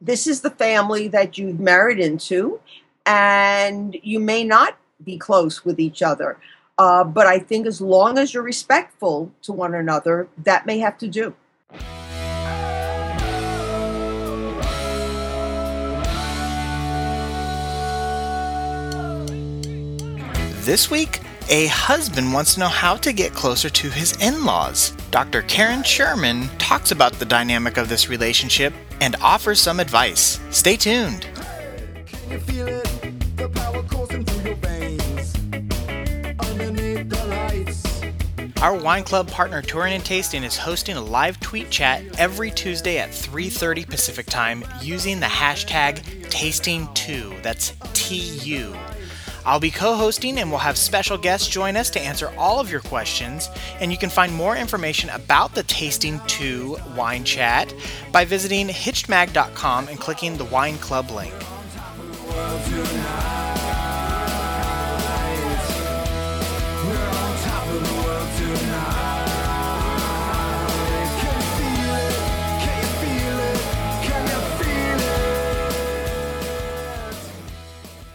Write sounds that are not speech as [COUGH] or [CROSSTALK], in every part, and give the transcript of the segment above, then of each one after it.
this is the family that you've married into, and you may not be close with each other. Uh, but I think as long as you're respectful to one another, that may have to do. This week, a husband wants to know how to get closer to his in laws. Dr. Karen Sherman talks about the dynamic of this relationship and offers some advice. Stay tuned. Our wine club partner Touring and Tasting is hosting a live tweet chat every Tuesday at 3:30 Pacific Time using the hashtag tasting2. That's T U. I'll be co hosting and we'll have special guests join us to answer all of your questions. And you can find more information about the Tasting 2 wine chat by visiting hitchedmag.com and clicking the Wine Club link.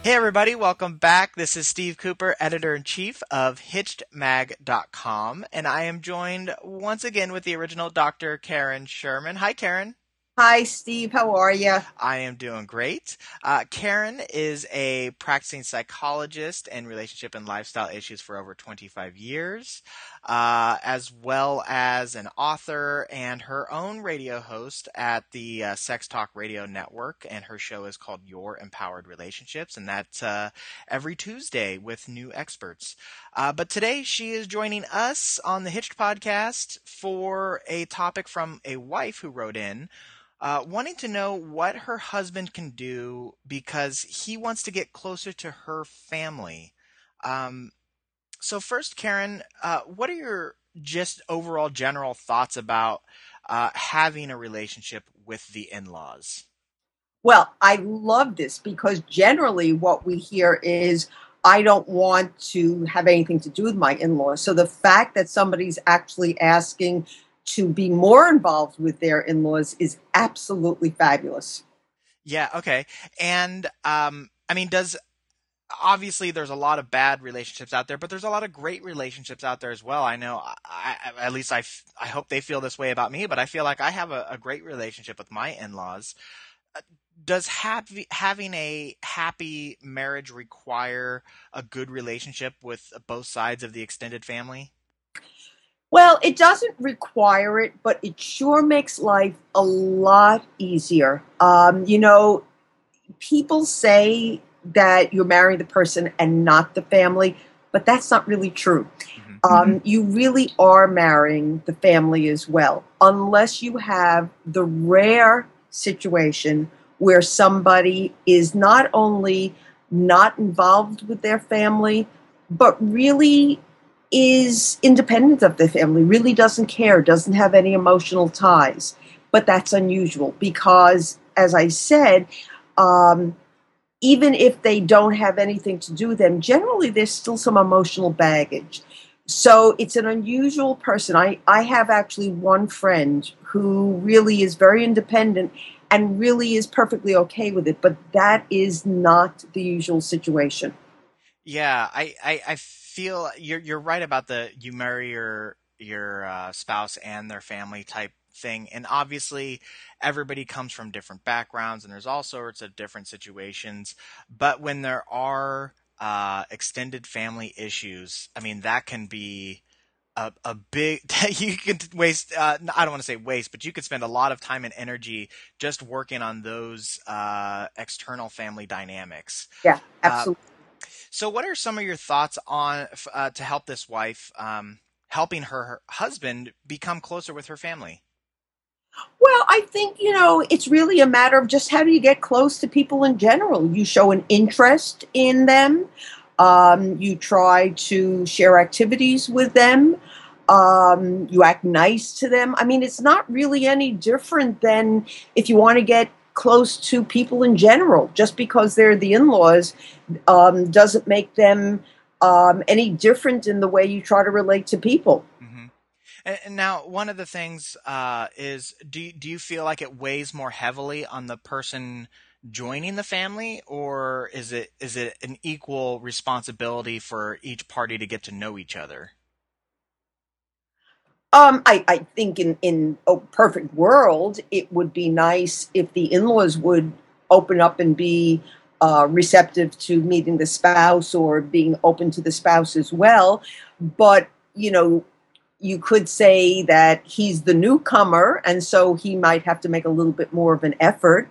Hey, everybody, welcome back. This is Steve Cooper, editor in chief of HitchedMag.com, and I am joined once again with the original Dr. Karen Sherman. Hi, Karen. Hi, Steve. How are you? I am doing great. Uh, Karen is a practicing psychologist in relationship and lifestyle issues for over 25 years, uh, as well as an author and her own radio host at the uh, Sex Talk Radio Network. And her show is called Your Empowered Relationships, and that's uh, every Tuesday with new experts. Uh, but today she is joining us on the Hitched podcast for a topic from a wife who wrote in uh, wanting to know what her husband can do because he wants to get closer to her family. Um, so, first, Karen, uh, what are your just overall general thoughts about uh, having a relationship with the in laws? Well, I love this because generally what we hear is, I don't want to have anything to do with my in laws. So the fact that somebody's actually asking to be more involved with their in-laws is absolutely fabulous. Yeah, okay. And um I mean does obviously there's a lot of bad relationships out there, but there's a lot of great relationships out there as well. I know, I, at least I, I hope they feel this way about me, but I feel like I have a, a great relationship with my in-laws. Uh, does having a happy marriage require a good relationship with both sides of the extended family? Well, it doesn't require it, but it sure makes life a lot easier. Um, you know, people say that you're marrying the person and not the family, but that's not really true. Mm-hmm. Um, mm-hmm. you really are marrying the family as well, unless you have the rare situation where somebody is not only not involved with their family, but really is independent of the family, really doesn't care, doesn't have any emotional ties. But that's unusual because, as I said, um, even if they don't have anything to do with them, generally there's still some emotional baggage. So it's an unusual person. I, I have actually one friend who really is very independent and really is perfectly okay with it, but that is not the usual situation. Yeah, I, I, I feel you're you're right about the you marry your your uh, spouse and their family type thing, and obviously everybody comes from different backgrounds, and there's all sorts of different situations. But when there are uh, extended family issues, I mean that can be a, a big [LAUGHS] you could waste uh, i don't want to say waste but you could spend a lot of time and energy just working on those uh, external family dynamics. Yeah uh, absolutely so, what are some of your thoughts on uh, to help this wife um, helping her, husband become closer with her family? Well, I think, you know, it's really a matter of just how do you get close to people in general. You show an interest in them, um, you try to share activities with them, um, you act nice to them. I mean, it's not really any different than if you want to get close to people in general. Just because they're the in laws um, doesn't make them um, any different in the way you try to relate to people. Mm-hmm. And now, one of the things uh, is do you, do you feel like it weighs more heavily on the person joining the family, or is it is it an equal responsibility for each party to get to know each other? Um, I, I think in in a perfect world, it would be nice if the in laws would open up and be uh, receptive to meeting the spouse or being open to the spouse as well. But you know, you could say that he's the newcomer, and so he might have to make a little bit more of an effort.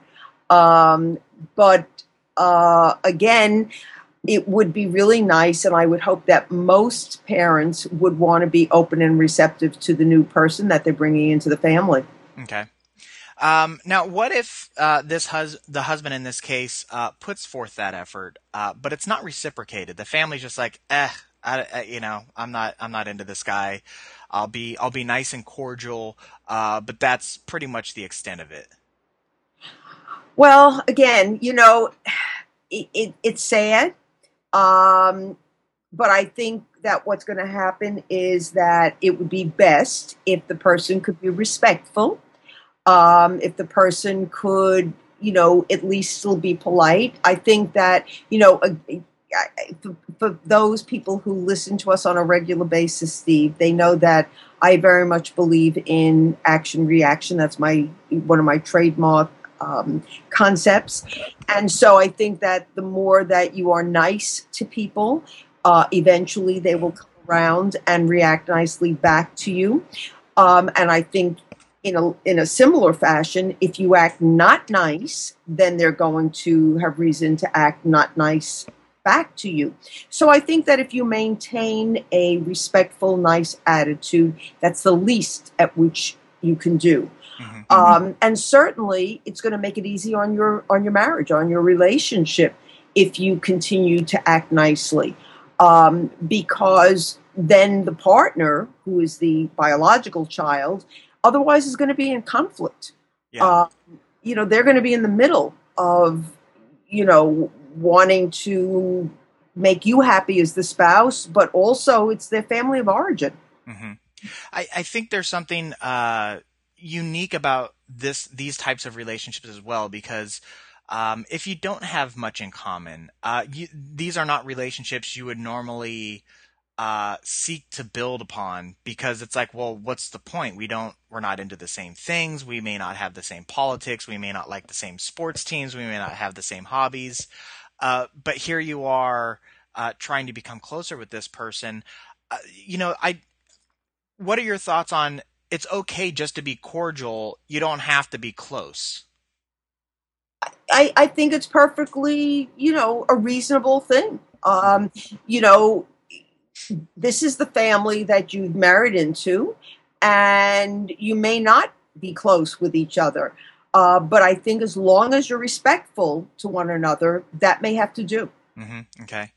Um, but uh, again, it would be really nice, and I would hope that most parents would want to be open and receptive to the new person that they're bringing into the family. Okay. Um, now, what if uh, this hus- the husband in this case uh, puts forth that effort, uh, but it's not reciprocated? The family's just like, eh, I, I, you know, I'm not, I'm not into this guy. I'll be, I'll be nice and cordial, uh, but that's pretty much the extent of it. Well, again, you know, it, it, it's sad, um, but I think that what's going to happen is that it would be best if the person could be respectful um, if the person could, you know, at least still be polite. I think that, you know, for, for those people who listen to us on a regular basis, Steve, they know that I very much believe in action reaction. That's my one of my trademark um, concepts. And so I think that the more that you are nice to people, uh, eventually they will come around and react nicely back to you. Um, and I think in a in a similar fashion, if you act not nice, then they're going to have reason to act not nice back to you. So I think that if you maintain a respectful, nice attitude, that's the least at which you can do. Mm-hmm. Um, and certainly, it's going to make it easy on your on your marriage, on your relationship, if you continue to act nicely, um, because then the partner, who is the biological child, otherwise is going to be in conflict. Yeah. Uh, you know, they're going to be in the middle of, you know, wanting to make you happy as the spouse, but also it's their family of origin. Mm-hmm. I, I, think there's something uh, unique about this these types of relationships as well because um, if you don't have much in common, uh, you, these are not relationships you would normally uh, seek to build upon because it's like, well, what's the point? We don't, we're not into the same things. We may not have the same politics. We may not like the same sports teams. We may not have the same hobbies. Uh, but here you are, uh, trying to become closer with this person. Uh, you know, I, what are your thoughts on it's okay just to be cordial. You don't have to be close. I, I think it's perfectly, you know, a reasonable thing. Um, you know, this is the family that you've married into, and you may not be close with each other. Uh, but I think as long as you're respectful to one another, that may have to do. Mm-hmm. Okay.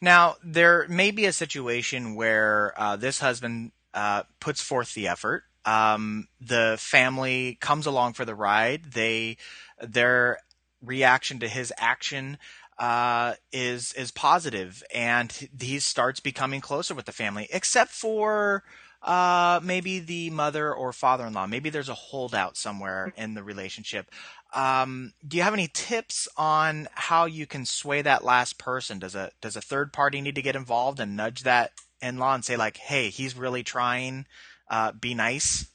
Now, there may be a situation where uh, this husband uh, puts forth the effort. Um, the family comes along for the ride. They, their reaction to his action uh, is is positive, and he starts becoming closer with the family, except for uh, maybe the mother or father-in-law. Maybe there's a holdout somewhere in the relationship. Um, do you have any tips on how you can sway that last person? Does a does a third party need to get involved and nudge that in-law and say like, "Hey, he's really trying. Uh, be nice."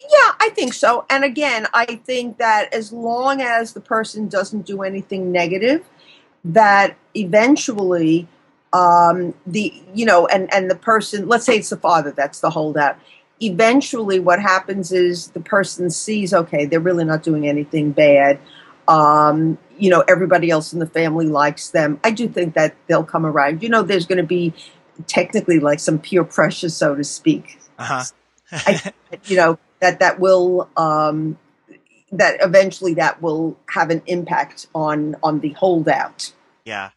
Yeah, I think so. And again, I think that as long as the person doesn't do anything negative, that eventually um, the you know and and the person let's say it's the father that's the holdout eventually what happens is the person sees okay they're really not doing anything bad. Um, you know everybody else in the family likes them. I do think that they'll come around. You know there's going to be technically like some peer pressure so to speak uh-huh. I, you know that that will um, that eventually that will have an impact on on the holdout. Yeah.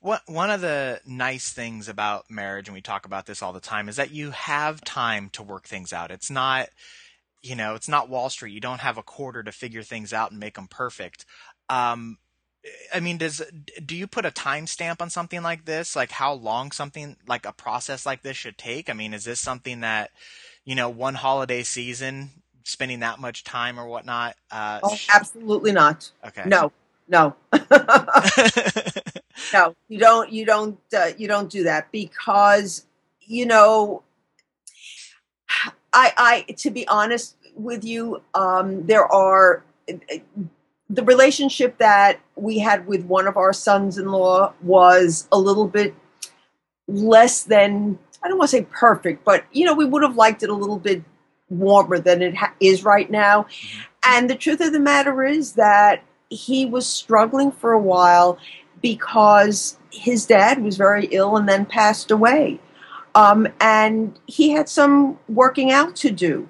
What one of the nice things about marriage, and we talk about this all the time, is that you have time to work things out. It's not, you know, it's not Wall Street. You don't have a quarter to figure things out and make them perfect. Um, I mean, does do you put a timestamp on something like this? Like how long something like a process like this should take? I mean, is this something that you know, one holiday season spending that much time or whatnot? Uh, oh, absolutely not. Okay. No, no, [LAUGHS] no. You don't. You don't. Uh, you don't do that because you know. I, I, to be honest with you, um, there are the relationship that we had with one of our sons-in-law was a little bit less than I don't want to say perfect, but you know we would have liked it a little bit warmer than it ha- is right now. Mm-hmm. And the truth of the matter is that he was struggling for a while because his dad was very ill and then passed away. Um, and he had some working out to do.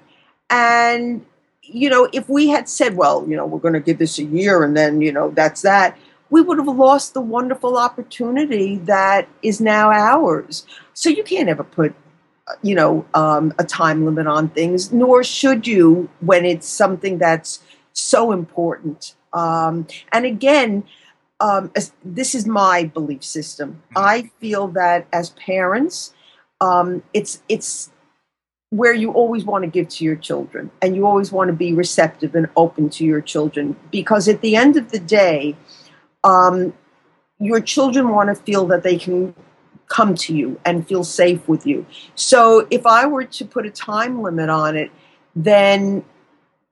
And, you know, if we had said, well, you know, we're going to give this a year and then, you know, that's that, we would have lost the wonderful opportunity that is now ours. So you can't ever put you know, um, a time limit on things, nor should you when it's something that's so important. Um, and again, um, as, this is my belief system. Mm-hmm. I feel that as parents, um, it's it's where you always want to give to your children, and you always want to be receptive and open to your children, because at the end of the day, um, your children want to feel that they can come to you and feel safe with you. So if I were to put a time limit on it, then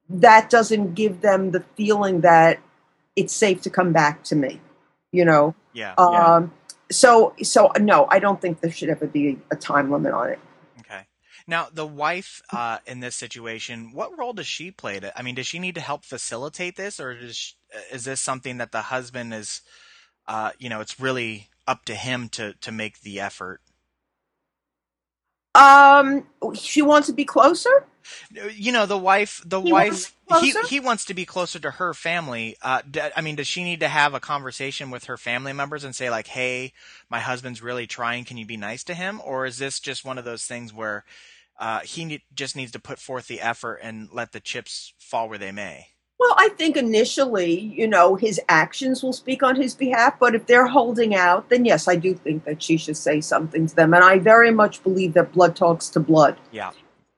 that doesn't give them the feeling that it's safe to come back to me, you know? Yeah. Um, yeah. So, so no, I don't think there should ever be a time limit on it. Now, the wife uh, in this situation, what role does she play? To, I mean, does she need to help facilitate this, or she, is this something that the husband is, uh, you know, it's really up to him to to make the effort? Um, she wants to be closer. You know, the wife, the he wife, he he wants to be closer to her family. Uh, d- I mean, does she need to have a conversation with her family members and say like, "Hey, my husband's really trying. Can you be nice to him?" Or is this just one of those things where uh, he need, just needs to put forth the effort and let the chips fall where they may? Well, I think initially, you know, his actions will speak on his behalf, but if they're holding out, then yes, I do think that she should say something to them. And I very much believe that blood talks to blood. Yeah.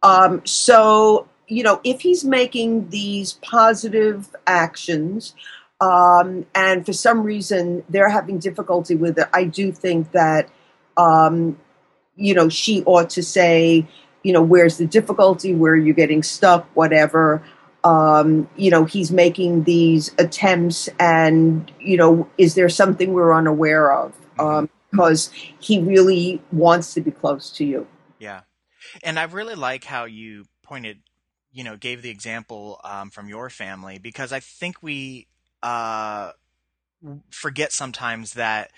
Um, so, you know, if he's making these positive actions, um, and for some reason they're having difficulty with it, I do think that, um, you know, she ought to say, you know, where's the difficulty? Where are you getting stuck? Whatever um, you know, he's making these attempts, and you know, is there something we're unaware of? Mm-hmm. Um, because he really wants to be close to you. Yeah, and I really like how you pointed, you know, gave the example um, from your family because I think we uh, forget sometimes that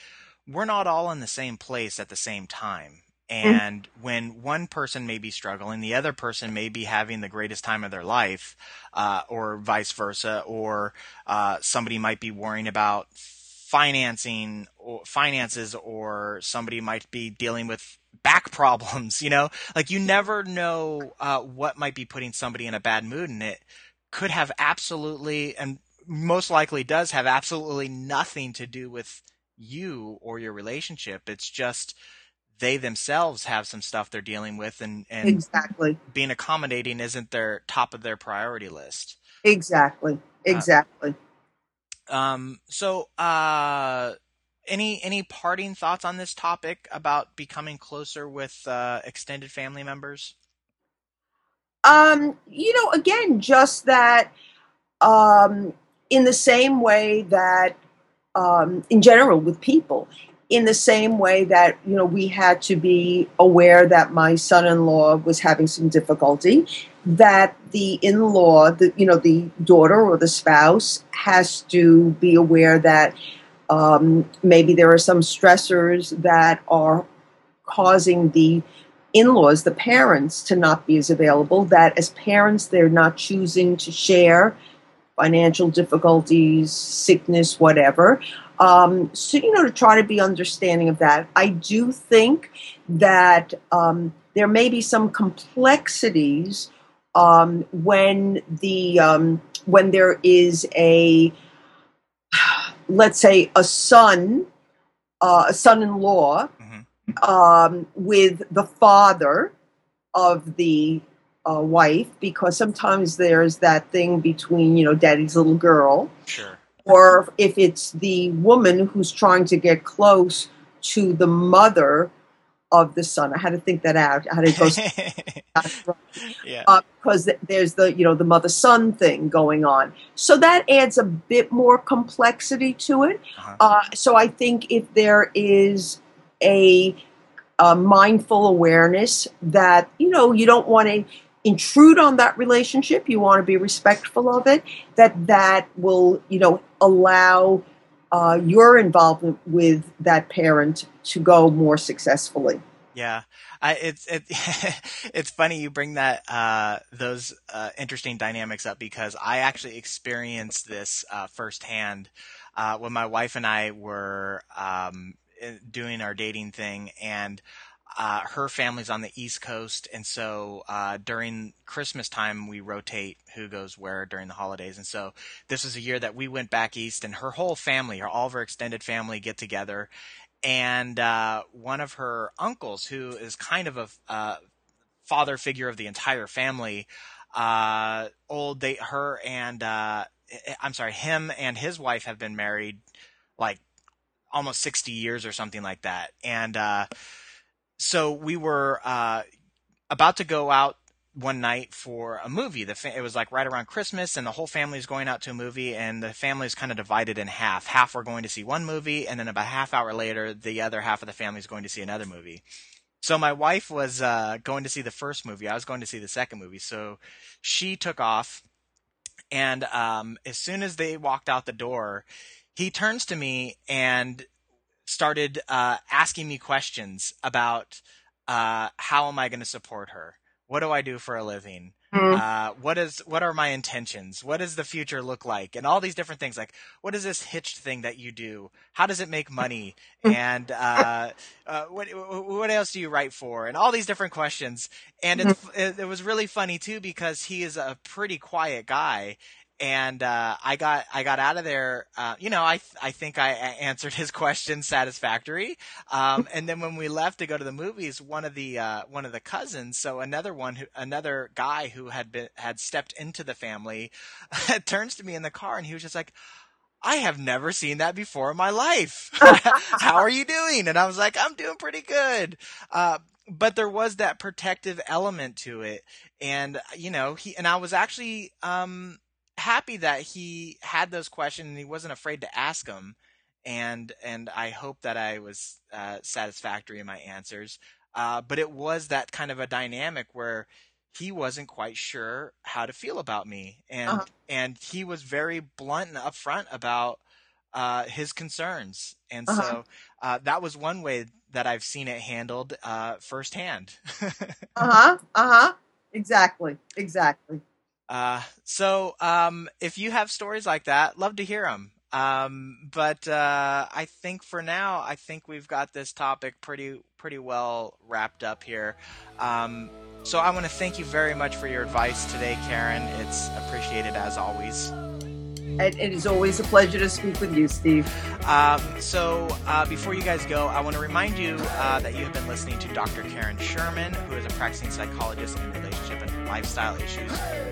we're not all in the same place at the same time. Mm-hmm. And mm-hmm. when one person may be struggling, the other person may be having the greatest time of their life, uh, or vice versa, or uh, somebody might be worrying about financing or finances, or somebody might be dealing with back [LAUGHS] problems. You know, like you never know uh, what might be putting somebody in a bad mood, and it could have absolutely and most likely does have absolutely nothing to do with you or your relationship. It's just they themselves have some stuff they're dealing with and, and exactly being accommodating isn't their top of their priority list exactly uh, exactly uh, um so uh any any parting thoughts on this topic about becoming closer with uh, extended family members? Um you know again just that um in the same way that um, in general with people in the same way that you know we had to be aware that my son-in-law was having some difficulty that the in-law the you know the daughter or the spouse has to be aware that um, maybe there are some stressors that are causing the in-laws the parents to not be as available that as parents they're not choosing to share financial difficulties sickness whatever um, so, you know, to try to be understanding of that. I do think that um, there may be some complexities um, when the um, when there is a let's say a son, uh, a son-in-law mm-hmm. Um, with the father of the uh, wife because sometimes there's that thing between you know daddy's little girl Sure. or if it's the woman who's trying to get close to the mother of the son i had to think that out i had to go [LAUGHS] yeah. uh, because th- there's the you know the mother son thing going on so that adds a bit more complexity to it Uh-huh. uh, so i think if there is a, a mindful awareness that you know you don't want to intrude on that relationship you want to be respectful of it that that will you know allow uh, your involvement with that parent to go more successfully. Yeah, I, it's it, [LAUGHS] it's funny you bring that uh, those uh, interesting dynamics up because I actually experienced this uh, firsthand uh, when my wife and I were um, doing our dating thing, and uh, her family's on the East Coast, and so uh, during Christmas time we rotate who goes where during the holidays, and so this was a year that we went back east, and her whole family, or all of her extended family, get together. And uh, one of her uncles, who is kind of a father figure of the entire family, uh, old they her and uh, I'm sorry, him and his wife have been married like almost 60 years or something like that, and uh, so we were uh, about to go out one night for a movie. The fa- it was like right around Christmas, and the whole family is going out to a movie, and the family is kind of divided in half. Half were going to see one movie, and then about half hour later, the other half of the family is going to see another movie. So my wife was uh, going to see the first movie. I was going to see the second movie. So she took off, and um, as soon as they walked out the door, he turns to me and started uh, asking me questions about uh, how am I going to support her? What do I do for a living? Uh, what is what are my intentions? What does the future look like? And all these different things like what is this hitched thing that you do? How does it make money? And uh, uh, what what else do you write for? And all these different questions. And it's, it, it was really funny too because he is a pretty quiet guy. And uh, I got I got out of there. Uh, you know, I I think I answered his [LAUGHS] question satisfactory. Um, and then when we left to go to the movies, one of the uh, one of the cousins, so another one, who, another guy who had been had stepped into the family, [LAUGHS] turns to me in the car and he was just like, "I have never seen that before in my life. [LAUGHS] How are you doing?" And I was like, "I'm doing pretty good." Uh, but there was that protective element to it, and you know, he and I was actually um, happy that he had those questions and he wasn't afraid to ask them and and I hope that I was uh, satisfactory in my answers. Uh, but it was that kind of a dynamic where he wasn't quite sure how to feel about me, and Uh-huh. and he was very blunt and upfront about uh, his concerns, and Uh-huh. so uh, that was one way that I've seen it handled uh, firsthand. [LAUGHS] uh-huh uh-huh exactly exactly Uh, so, um, if you have stories like that, love to hear them. Um, but uh, I think for now, I think we've got this topic pretty pretty well wrapped up here. Um, so I want to thank you very much for your advice today, Karen. It's appreciated as always. it, it is always a pleasure to speak with you steve Um, so, uh, before you guys go, I want to remind you uh, that you have been listening to Dr. Karen Sherman, who is a practicing psychologist in relationship lifestyle issues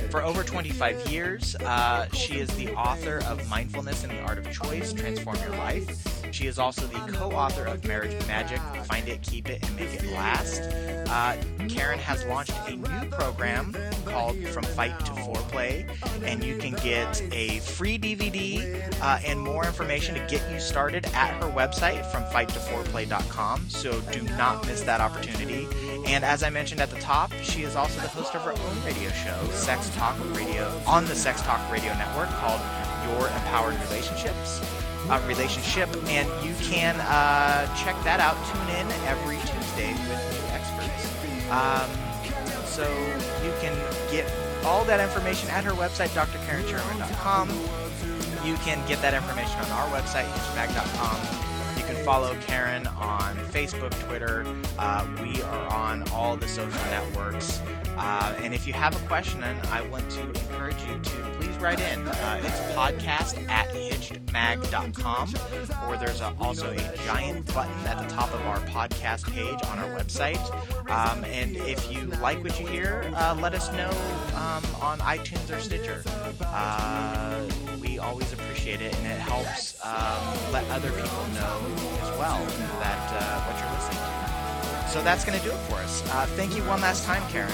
for over 25 years. Uh, she is the author of Mindfulness and the Art of Choice Transform Your Life. She is also the co author of Marriage Magic Find It, Keep It, and Make It Last. Uh, Karen has launched a new program called From Fight to Foreplay, and you can get a free DVD uh, and more information to get you started at her website from fighttoforeplay.com. So do not miss that opportunity. And as I mentioned at the top, she is also the host of her own radio show, Sex Talk Radio, on the Sex Talk Radio Network called Your Empowered Relationships. Uh, relationship, and you can uh, check that out. Tune in every Tuesday with new experts. Um, so you can get all that information at her website, drkarensherman.com. You can get that information on our website, hitchedmag.com. Follow Karen on Facebook, Twitter. Uh, we are on all the social networks. Uh, and if you have a question, I want to encourage you to please write in. Uh, it's podcast at hitchedmag.com, or there's a, also a giant button at the top of our podcast page on our website. Um, and if you like what you hear, uh, let us know um, on iTunes or Stitcher. Uh, we always appreciate it, and it helps um, let other people know as well that uh, what you're listening to. So that's going to do it for us. Uh, thank you one last time, Karen.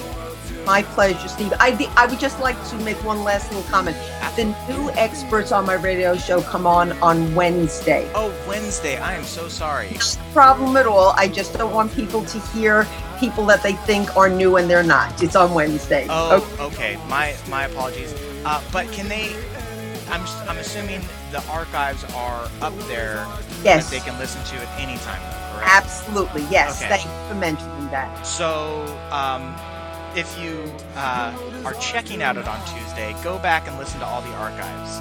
My pleasure, Steve. I, I would just like to make one last little comment. The new experts on my radio show come on on Wednesday. Oh, Wednesday. I am so sorry. No problem at all. I just don't want people to hear people that they think are new and they're not. It's on Wednesday. Oh, okay. My my apologies. Uh, but can they? I'm I'm assuming the archives are up there yes. that they can listen to at any time. Absolutely. Yes. Okay. Thank you for mentioning that. So. Um, if you uh, are checking out it on Tuesday, go back and listen to all the archives,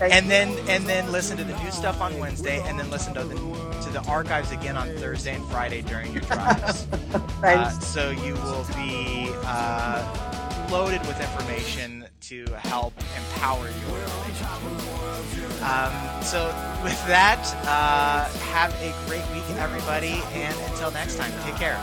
[LAUGHS] and then and then listen to the new stuff on Wednesday, and then listen to the to the archives again on Thursday and Friday during your drives. [LAUGHS] uh, so you will be uh, loaded with information to help empower your relationship. Um, so with that, uh, have a great week, everybody, and until next time, take care.